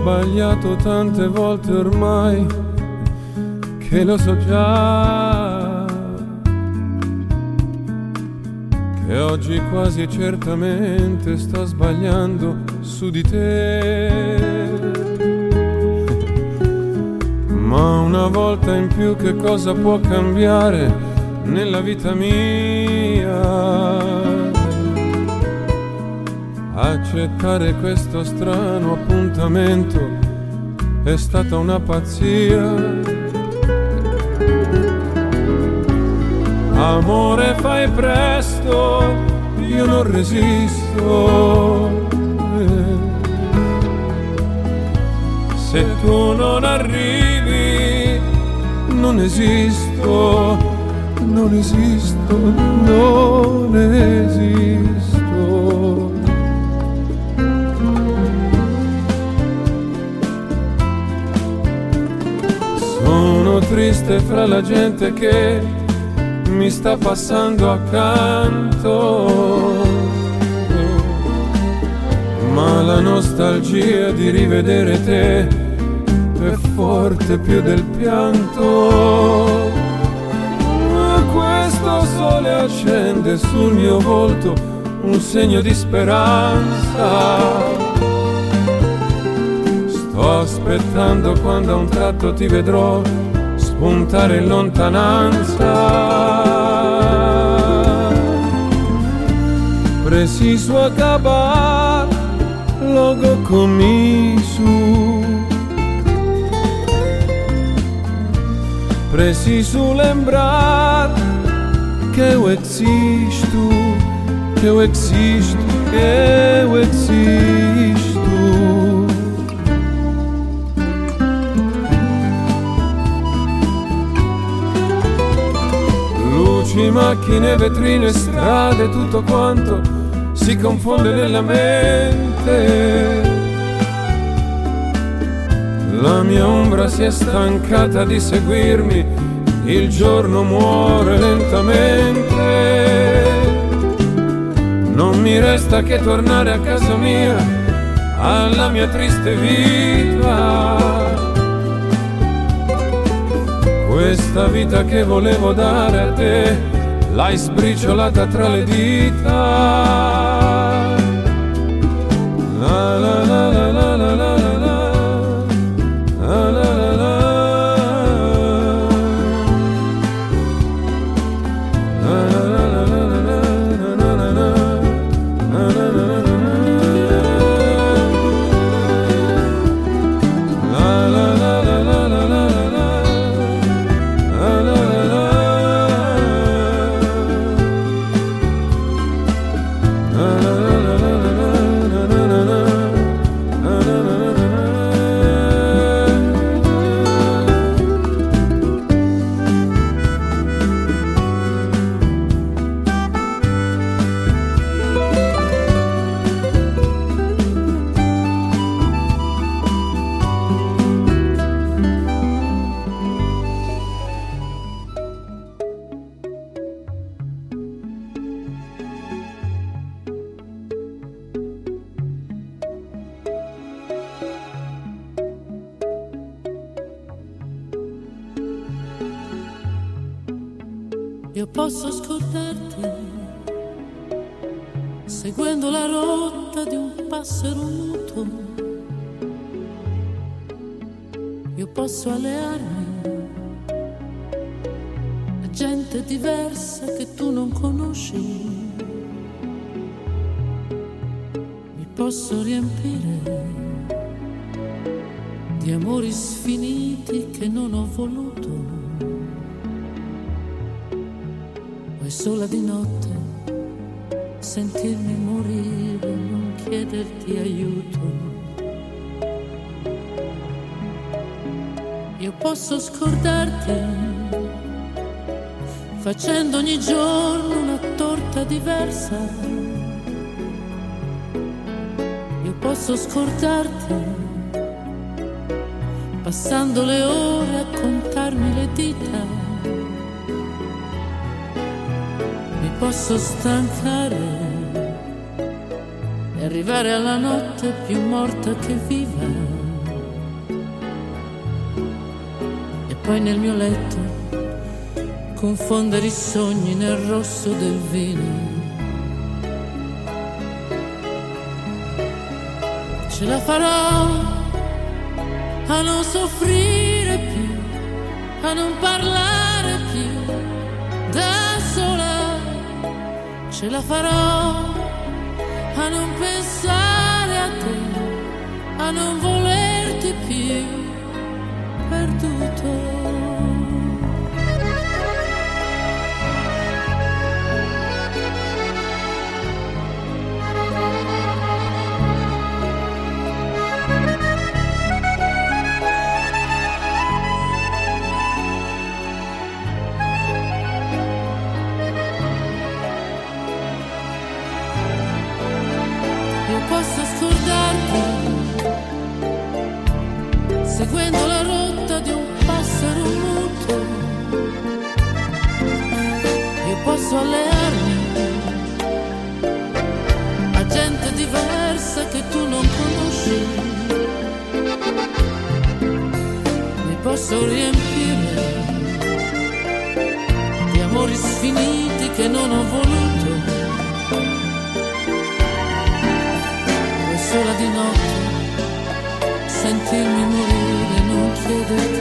sbagliato tante volte ormai che lo so già. Che oggi quasi certamente sto sbagliando su di te. Ma una volta in più che cosa può cambiare nella vita mia? Accettare questo strano appuntamento è stata una pazzia. Amore fai presto, io non resisto. Se tu non arrivi, non esisto, non esisto, non esisto. Triste fra la gente che mi sta passando accanto. Ma la nostalgia di rivedere te è forte più del pianto. Questo sole accende sul mio volto un segno di speranza. Sto aspettando quando a un tratto ti vedrò puntare in lontananza. Preciso acabar logo com isso. Preciso lembrar que eu existo, que eu existo, que eu existo. Luci, macchine, vetrine, strade, tutto quanto si confonde nella mente. La mia ombra si è stancata di seguirmi, il giorno muore lentamente. Non mi resta che tornare a casa mia, alla mia triste vita questa vita che volevo dare a te, l'hai sbriciolata tra le dita. posso riempire di amori sfiniti che non ho voluto. Vuoi sola di notte sentirmi morire, e non chiederti aiuto. Io posso scordarti facendo ogni giorno una torta diversa posso scordarti. Passando le ore a contarmi le dita, mi posso stancare e arrivare alla notte più morta che viva. E poi nel mio letto confondere i sogni nel rosso del vino. Ce la farò a non soffrire più, a non parlare più da sola. Ce la farò a non pensare a te, a non volerti più perduto. Seguendo la rotta di un passero muto. Io posso allearmi a gente diversa che tu non conosci. Mi posso riempire di amori sfiniti che non ho voluto. Poi sola di notte sentirmi morire, together.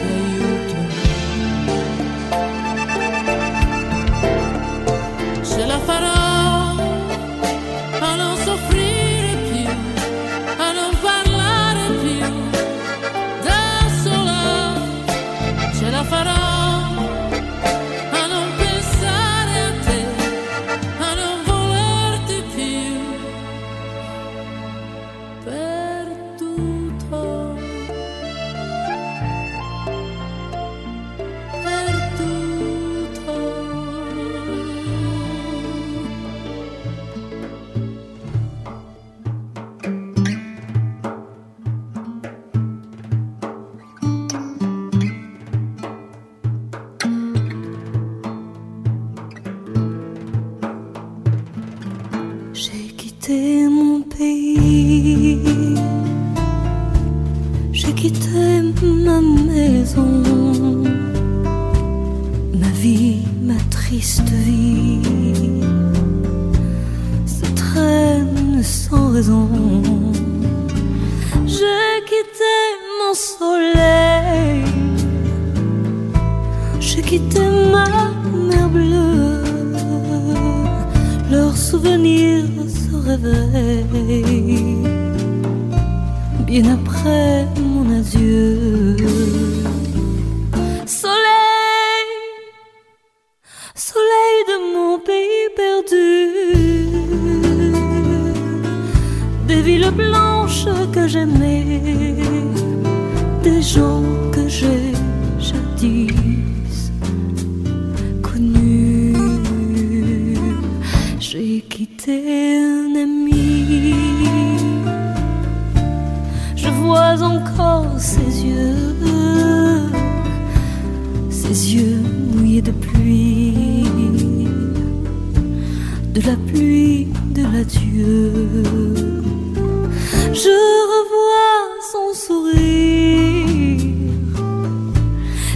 je revois son sourire,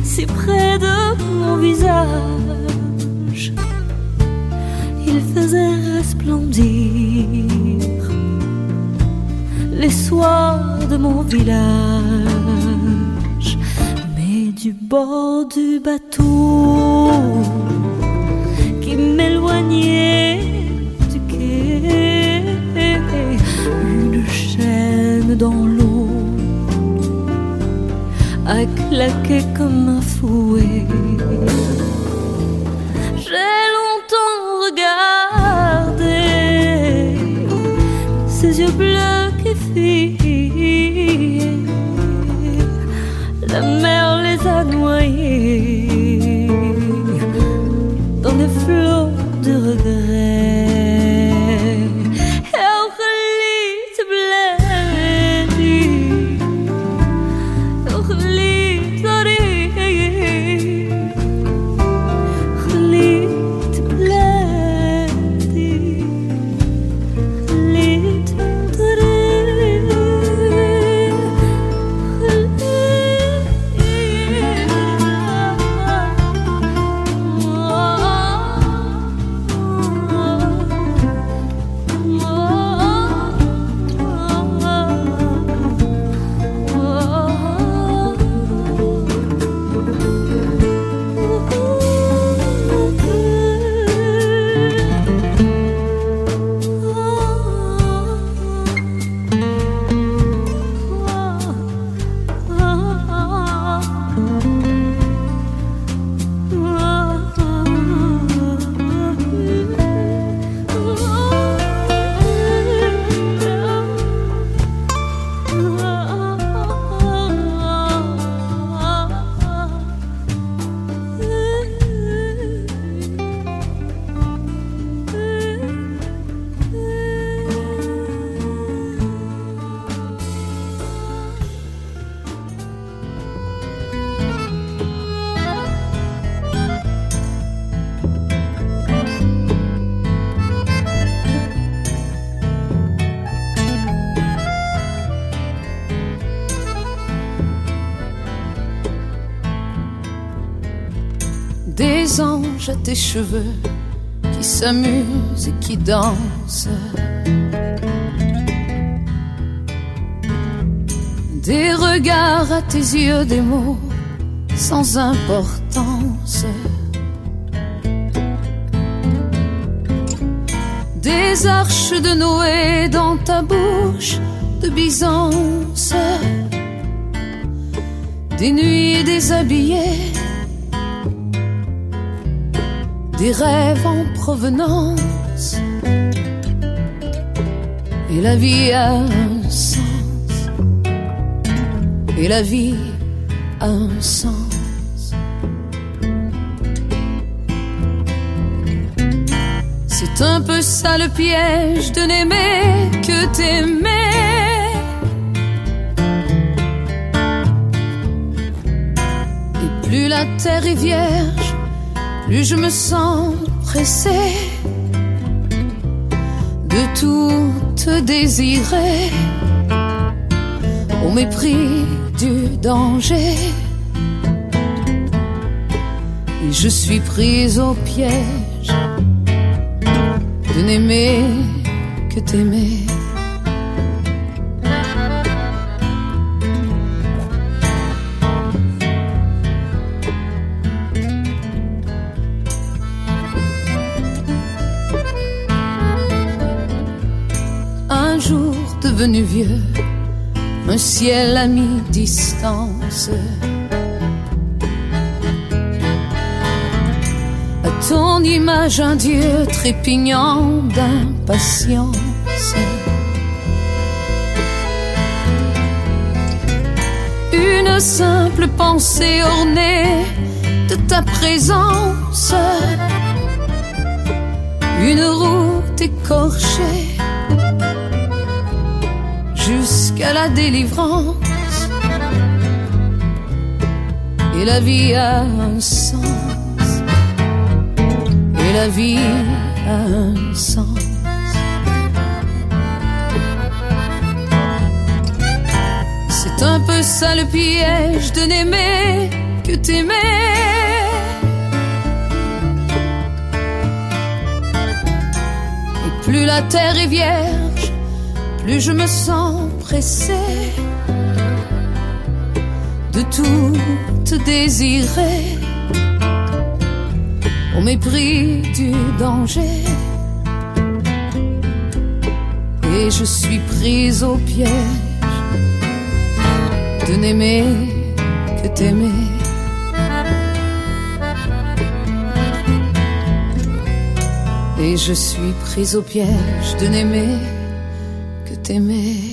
c'est près de mon visage, il faisait resplendir les soirs de mon village, mais du bord du bateau qui m'éloignait lucky come up. Tes cheveux qui s'amusent et qui dansent. Des regards à tes yeux, des mots sans importance. Des arches de Noé dans ta bouche de Byzance. Des nuits déshabillées des rêves en provenance. Et la vie a un sens. Et la vie a un sens. C'est un peu ça le piège de n'aimer que t'aimer. Et plus la terre est vierge, je me sens pressée de tout te désirer au mépris du danger. Et je suis prise au piège de n'aimer que t'aimer. Vieux, un ciel à mi-distance. À ton image, un Dieu trépignant d'impatience. Une simple pensée ornée de ta présence. Une route écorchée jusqu'à la délivrance. Et la vie a un sens. Et la vie a un sens. C'est un peu ça le piège de n'aimer que t'aimer. Et plus la terre est vierge, plus je me sens pressée de tout te désirer au mépris du danger. Et je suis prise au piège de n'aimer que t'aimer. Et je suis prise au piège de n'aimer Me.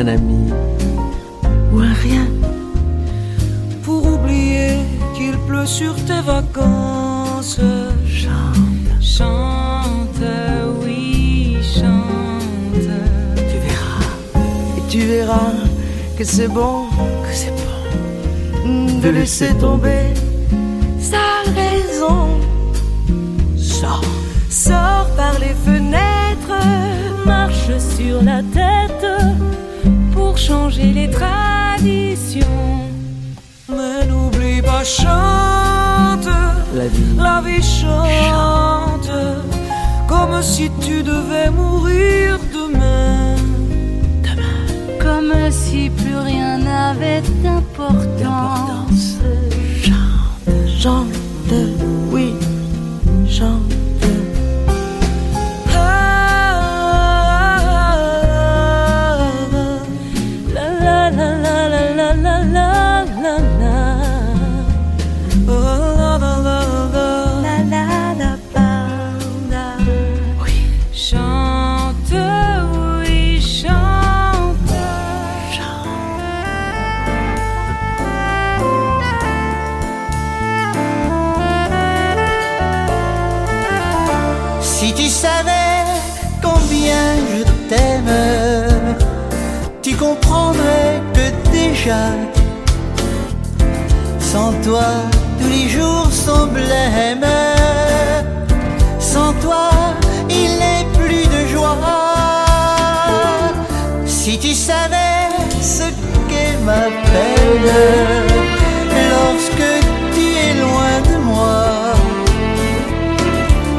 un ami. Ou un rien. Pour oublier qu'il pleut sur tes vacances, chante, chante, oui, chante. Tu verras, et tu verras que c'est bon, que c'est bon. De laisser tomber. sa raison. Sors, sors par les fenêtres, marche sur la tête pour changer les traditions mais n'oublie pas, chante. La vie, la vie chante, comme si tu devais mourir demain. Demain, comme si plus rien n'avait d'importance. Sans toi, tous les jours sont blêmes. Sans toi, il n'est plus de joie. Si tu savais ce qu'est ma peine, lorsque tu es loin de moi,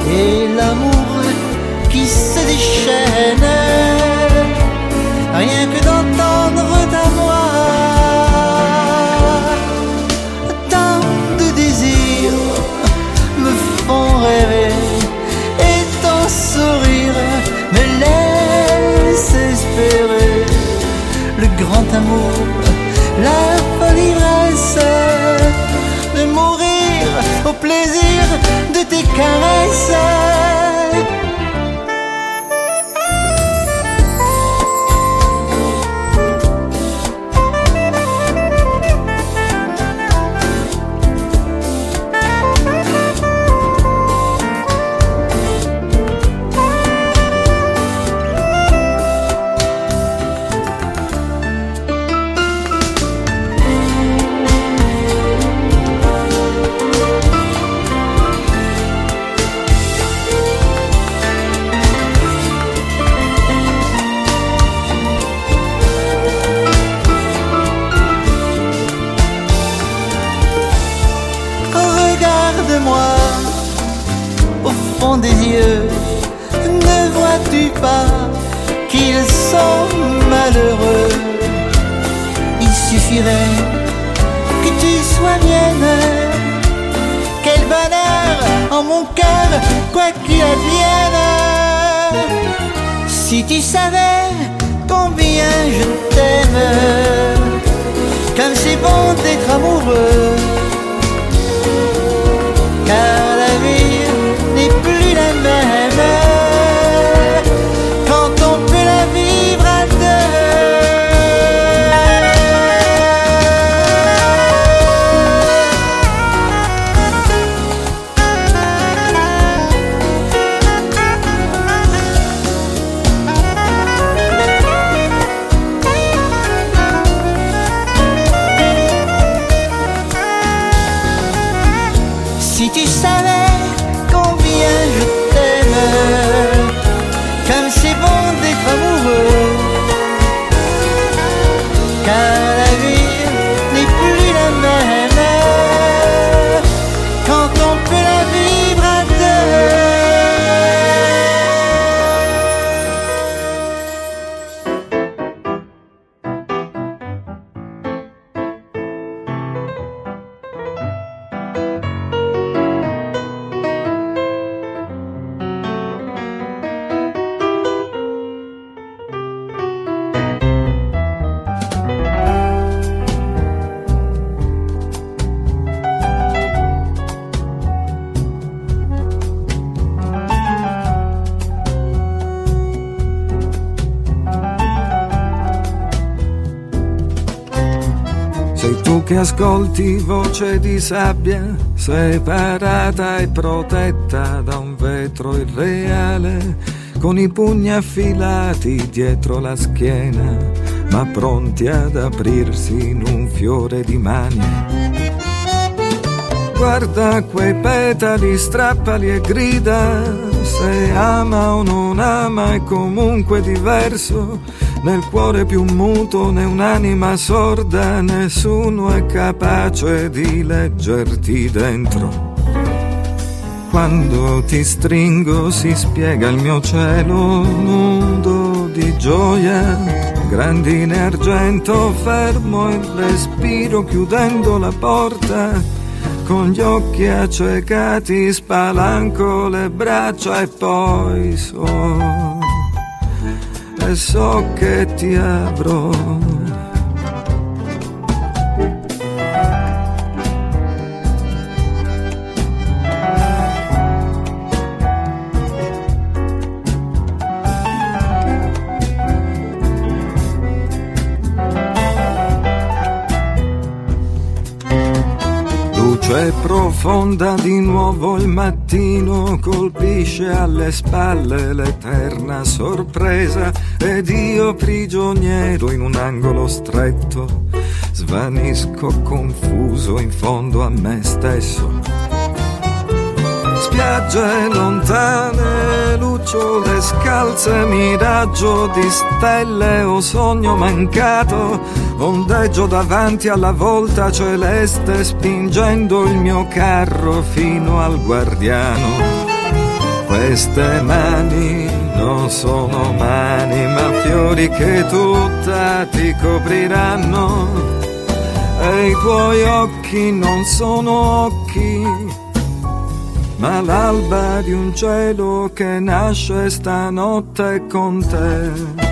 et l'amour qui se déchaîne, grand amour, la folle de mourir au plaisir de tes caresses. Ne vois-tu pas qu'ils sont malheureux? Il suffirait que tu sois mienne. Quel bonheur en mon cœur, quoi qu'il advienne. Si tu savais combien je t'aime Comme c'est bon d'être amoureux. Car la vie Tu che ascolti voce di sabbia, separata e protetta da un vetro irreale, con i pugni affilati dietro la schiena, ma pronti ad aprirsi in un fiore di mani. Guarda quei petali, strappali e grida, se ama o non ama è comunque diverso nel cuore più muto né un'anima sorda, nessuno è capace di leggerti dentro. Quando ti stringo si spiega il mio cielo nudo di gioia, grandine argento, fermo il respiro chiudendo la porta, con gli occhi accecati spalanco le braccia e poi so eso que te abro. Avrò. Luce profonda di nuovo il mattino colpisce alle spalle l'eterna sorpresa ed io prigioniero in un angolo stretto svanisco confuso in fondo a me stesso. Spiagge lontane, lucciole scalze, miraggio di stelle o sogno mancato, ondeggio davanti alla volta celeste spingendo il mio carro fino al guardiano. Queste mani non sono mani, ma fiori che tutta ti copriranno. E i tuoi occhi non sono occhi, ma l'alba di un cielo che nasce stanotte con te.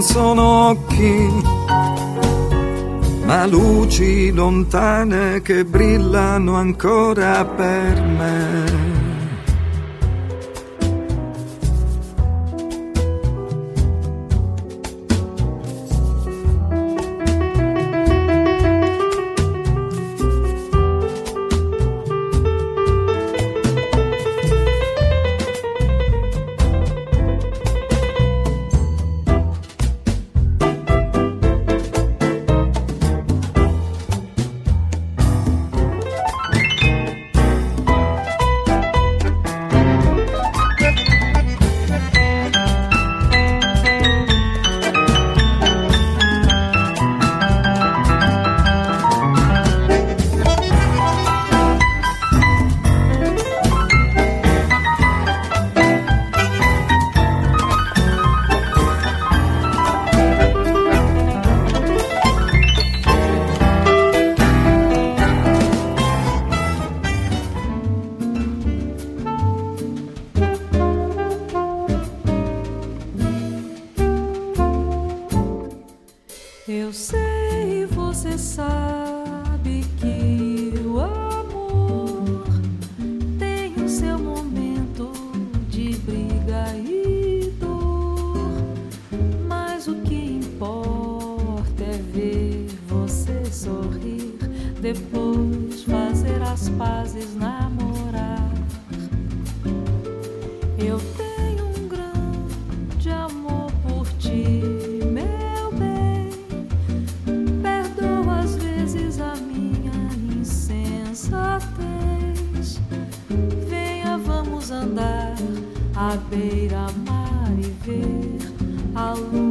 Non sono occhi, ma luci lontane che brillano ancora per me. I'll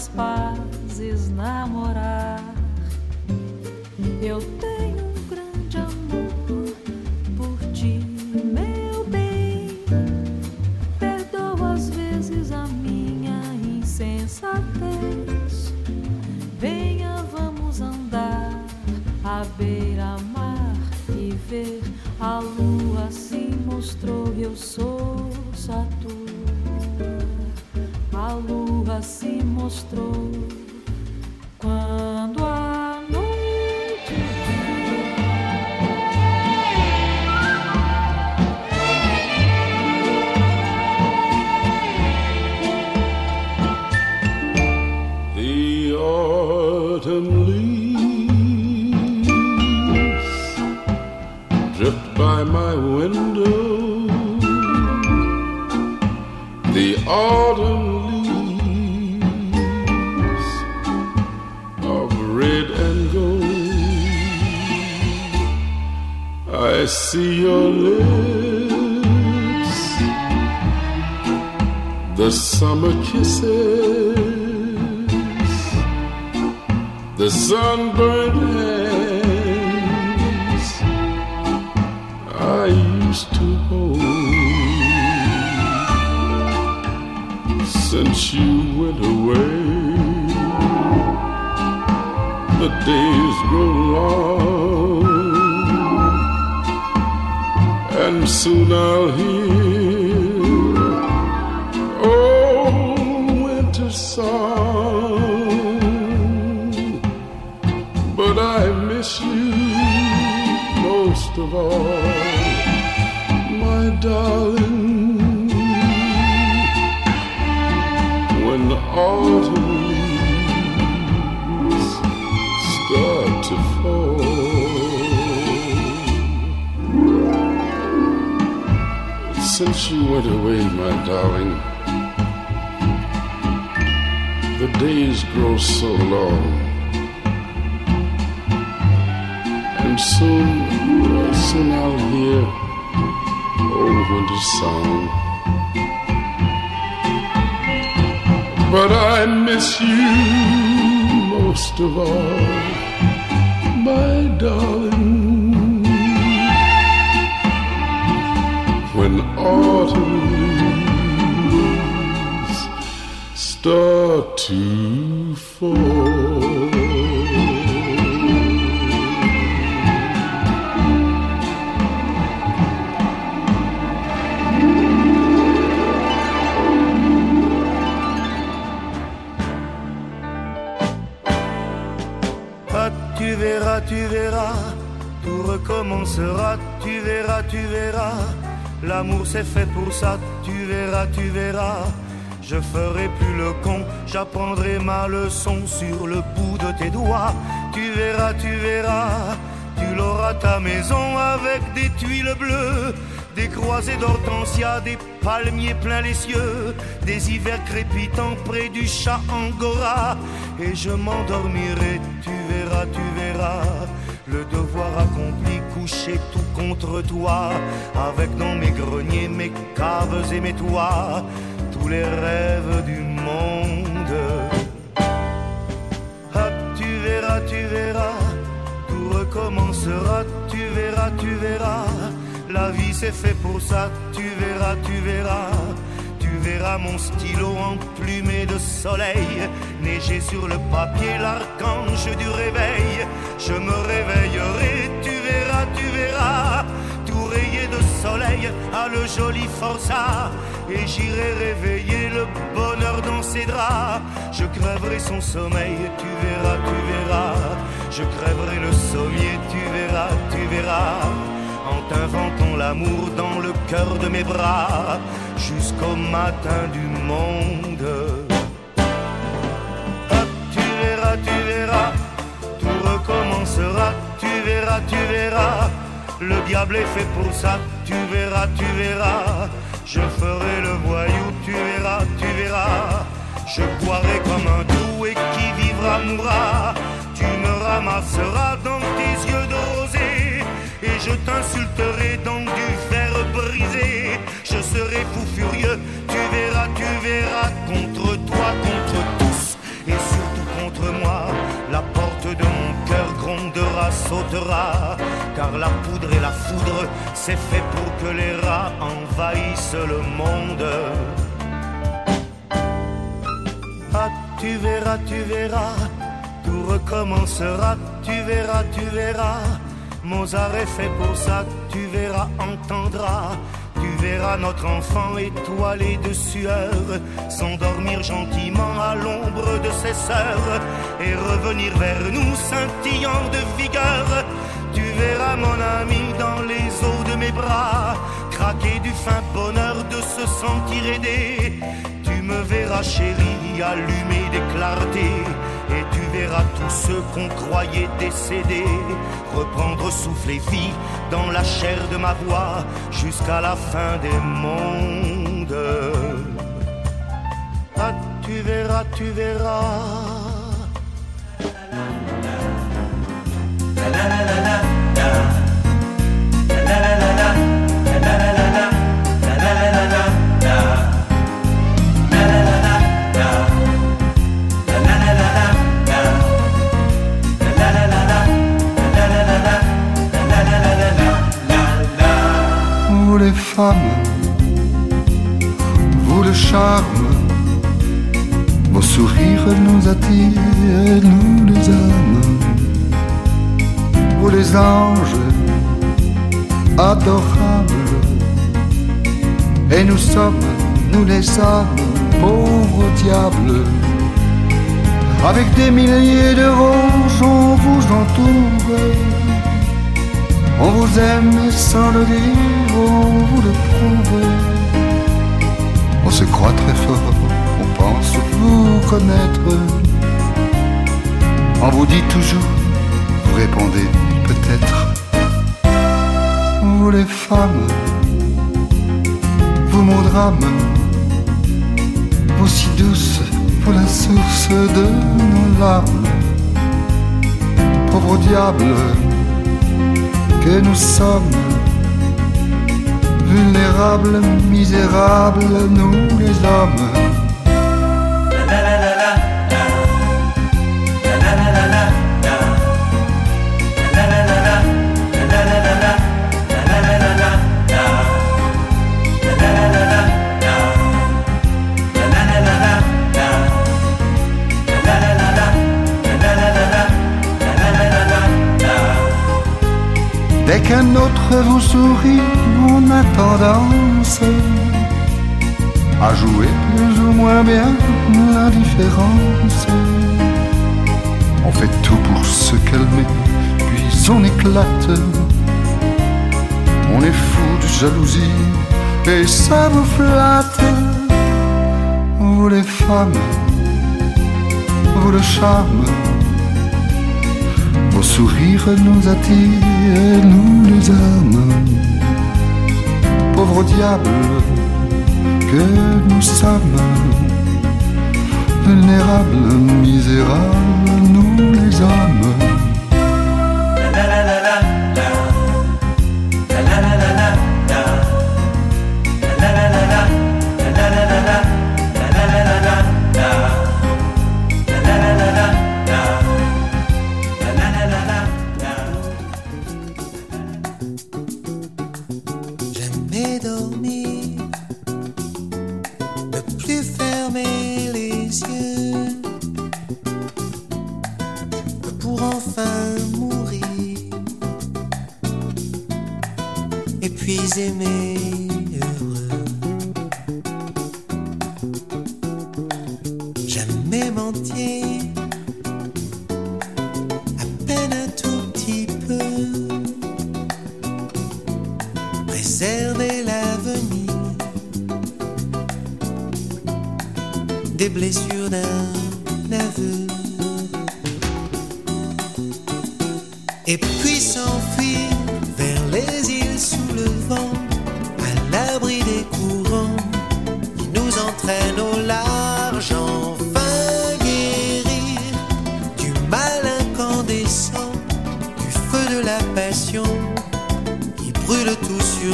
Spot. Kisses the sunburned darling. when autumn leaves start to fall. Tu verras, tu verras L'amour c'est fait pour ça, tu verras, tu verras. Je ferai plus le con, j'apprendrai ma leçon sur le bout de tes doigts. Tu verras, tu verras, tu l'auras ta maison avec des tuiles bleues, des croisées d'hortensia, des palmiers pleins les cieux, des hivers crépitants près du chat angora. Et je m'endormirai, tu verras, tu verras le devoir accompli, couché tout contre toi, avec dans mes greniers, mes caves et mes toits, tous les rêves du monde. Ah, tu verras, tu verras, tout recommencera, tu verras, tu verras, la vie c'est fait pour ça, tu verras, tu verras verras mon stylo emplumé de soleil, neiger sur le papier l'archange du réveil. Je me réveillerai, tu verras, tu verras, tout rayé de soleil à le joli forçat. Et j'irai réveiller le bonheur dans ses draps. Je crèverai son sommeil, tu verras, tu verras. Je crèverai le sommier, tu verras, tu verras l'amour dans le cœur de mes bras jusqu'au matin du monde. Hop, tu verras, tu verras, tout recommencera, tu verras, tu verras. Le diable est fait pour ça, tu verras, tu verras. Je ferai le voyou, tu verras, tu verras. Je boirai comme un doux et qui vivra mourra. Tu me ramasseras dans tes yeux de rosée et je t'insulterai dans du fer brisé. Je serai fou furieux, tu verras, tu verras, contre toi, contre tous, et surtout contre moi. La porte de mon cœur grondera, sautera, car la poudre et la foudre, c'est fait pour que les rats envahissent le monde. Ah, tu verras, tu verras, tout recommencera, tu verras, tu verras Mozart est fait pour ça, tu verras, entendras. Tu verras notre enfant étoilé de sueur s'endormir gentiment à l'ombre de ses sœurs et revenir vers nous scintillant de vigueur. Tu verras mon ami dans les eaux de mes bras craquer du fin bonheur de se sentir aidé. Tu me verras chérie allumer des clartés et tu verras tous ceux qu'on croyait décédés reprendre souffle et vie dans la chair de ma voix jusqu'à la fin des mondes. Ah, tu verras, tu verras. des milliers de roses, on vous entoure. On vous aime sans le dire, on vous le prouve. On se croit très fort, on pense vous connaître. On vous dit toujours, vous répondez peut-être. Vous les femmes, vous mon drame, vous si la source de nos larmes. Pauvre diable que nous sommes, vulnérables, misérables, nous les hommes. à jouer plus ou moins bien la différence. On fait tout pour se calmer, puis on éclate. On est fou de jalousie et ça vous flatte. Vous les femmes, vous le charme, vos sourires nous attirent, et nous les âmes. Pauvre diable, que nous sommes, vulnérables, misérables.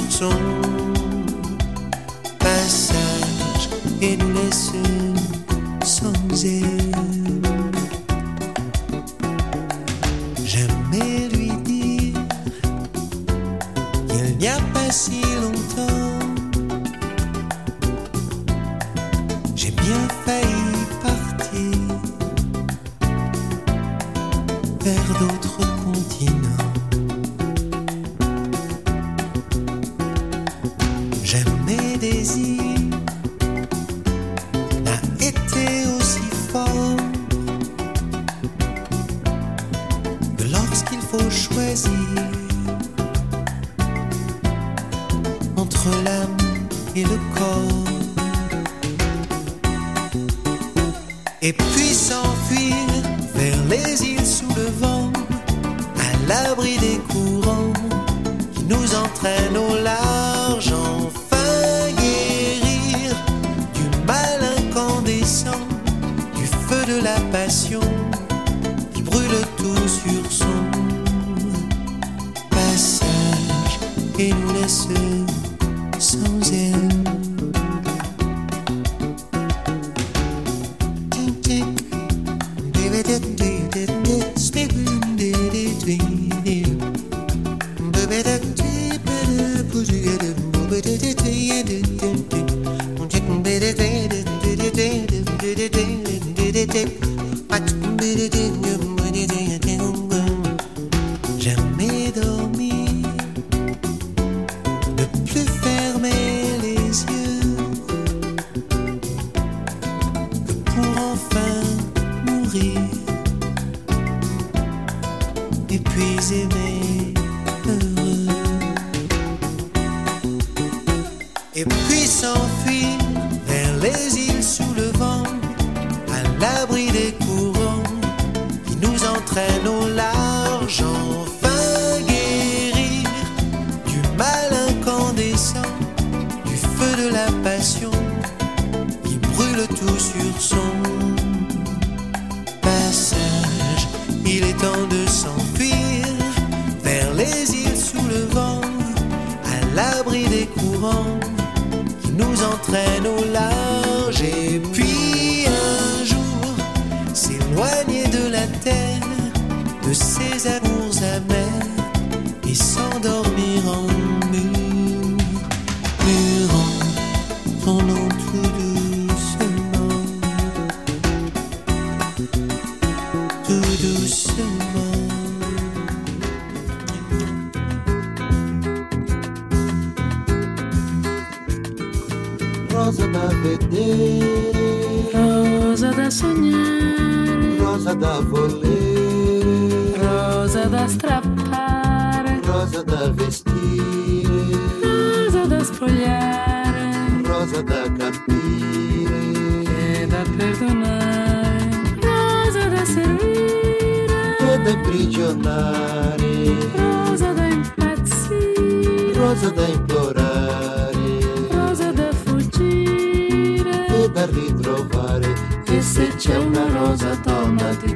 So. rosa da implorare, rosa da fuggire e da ritrovare. E se c'è una rosa, tornati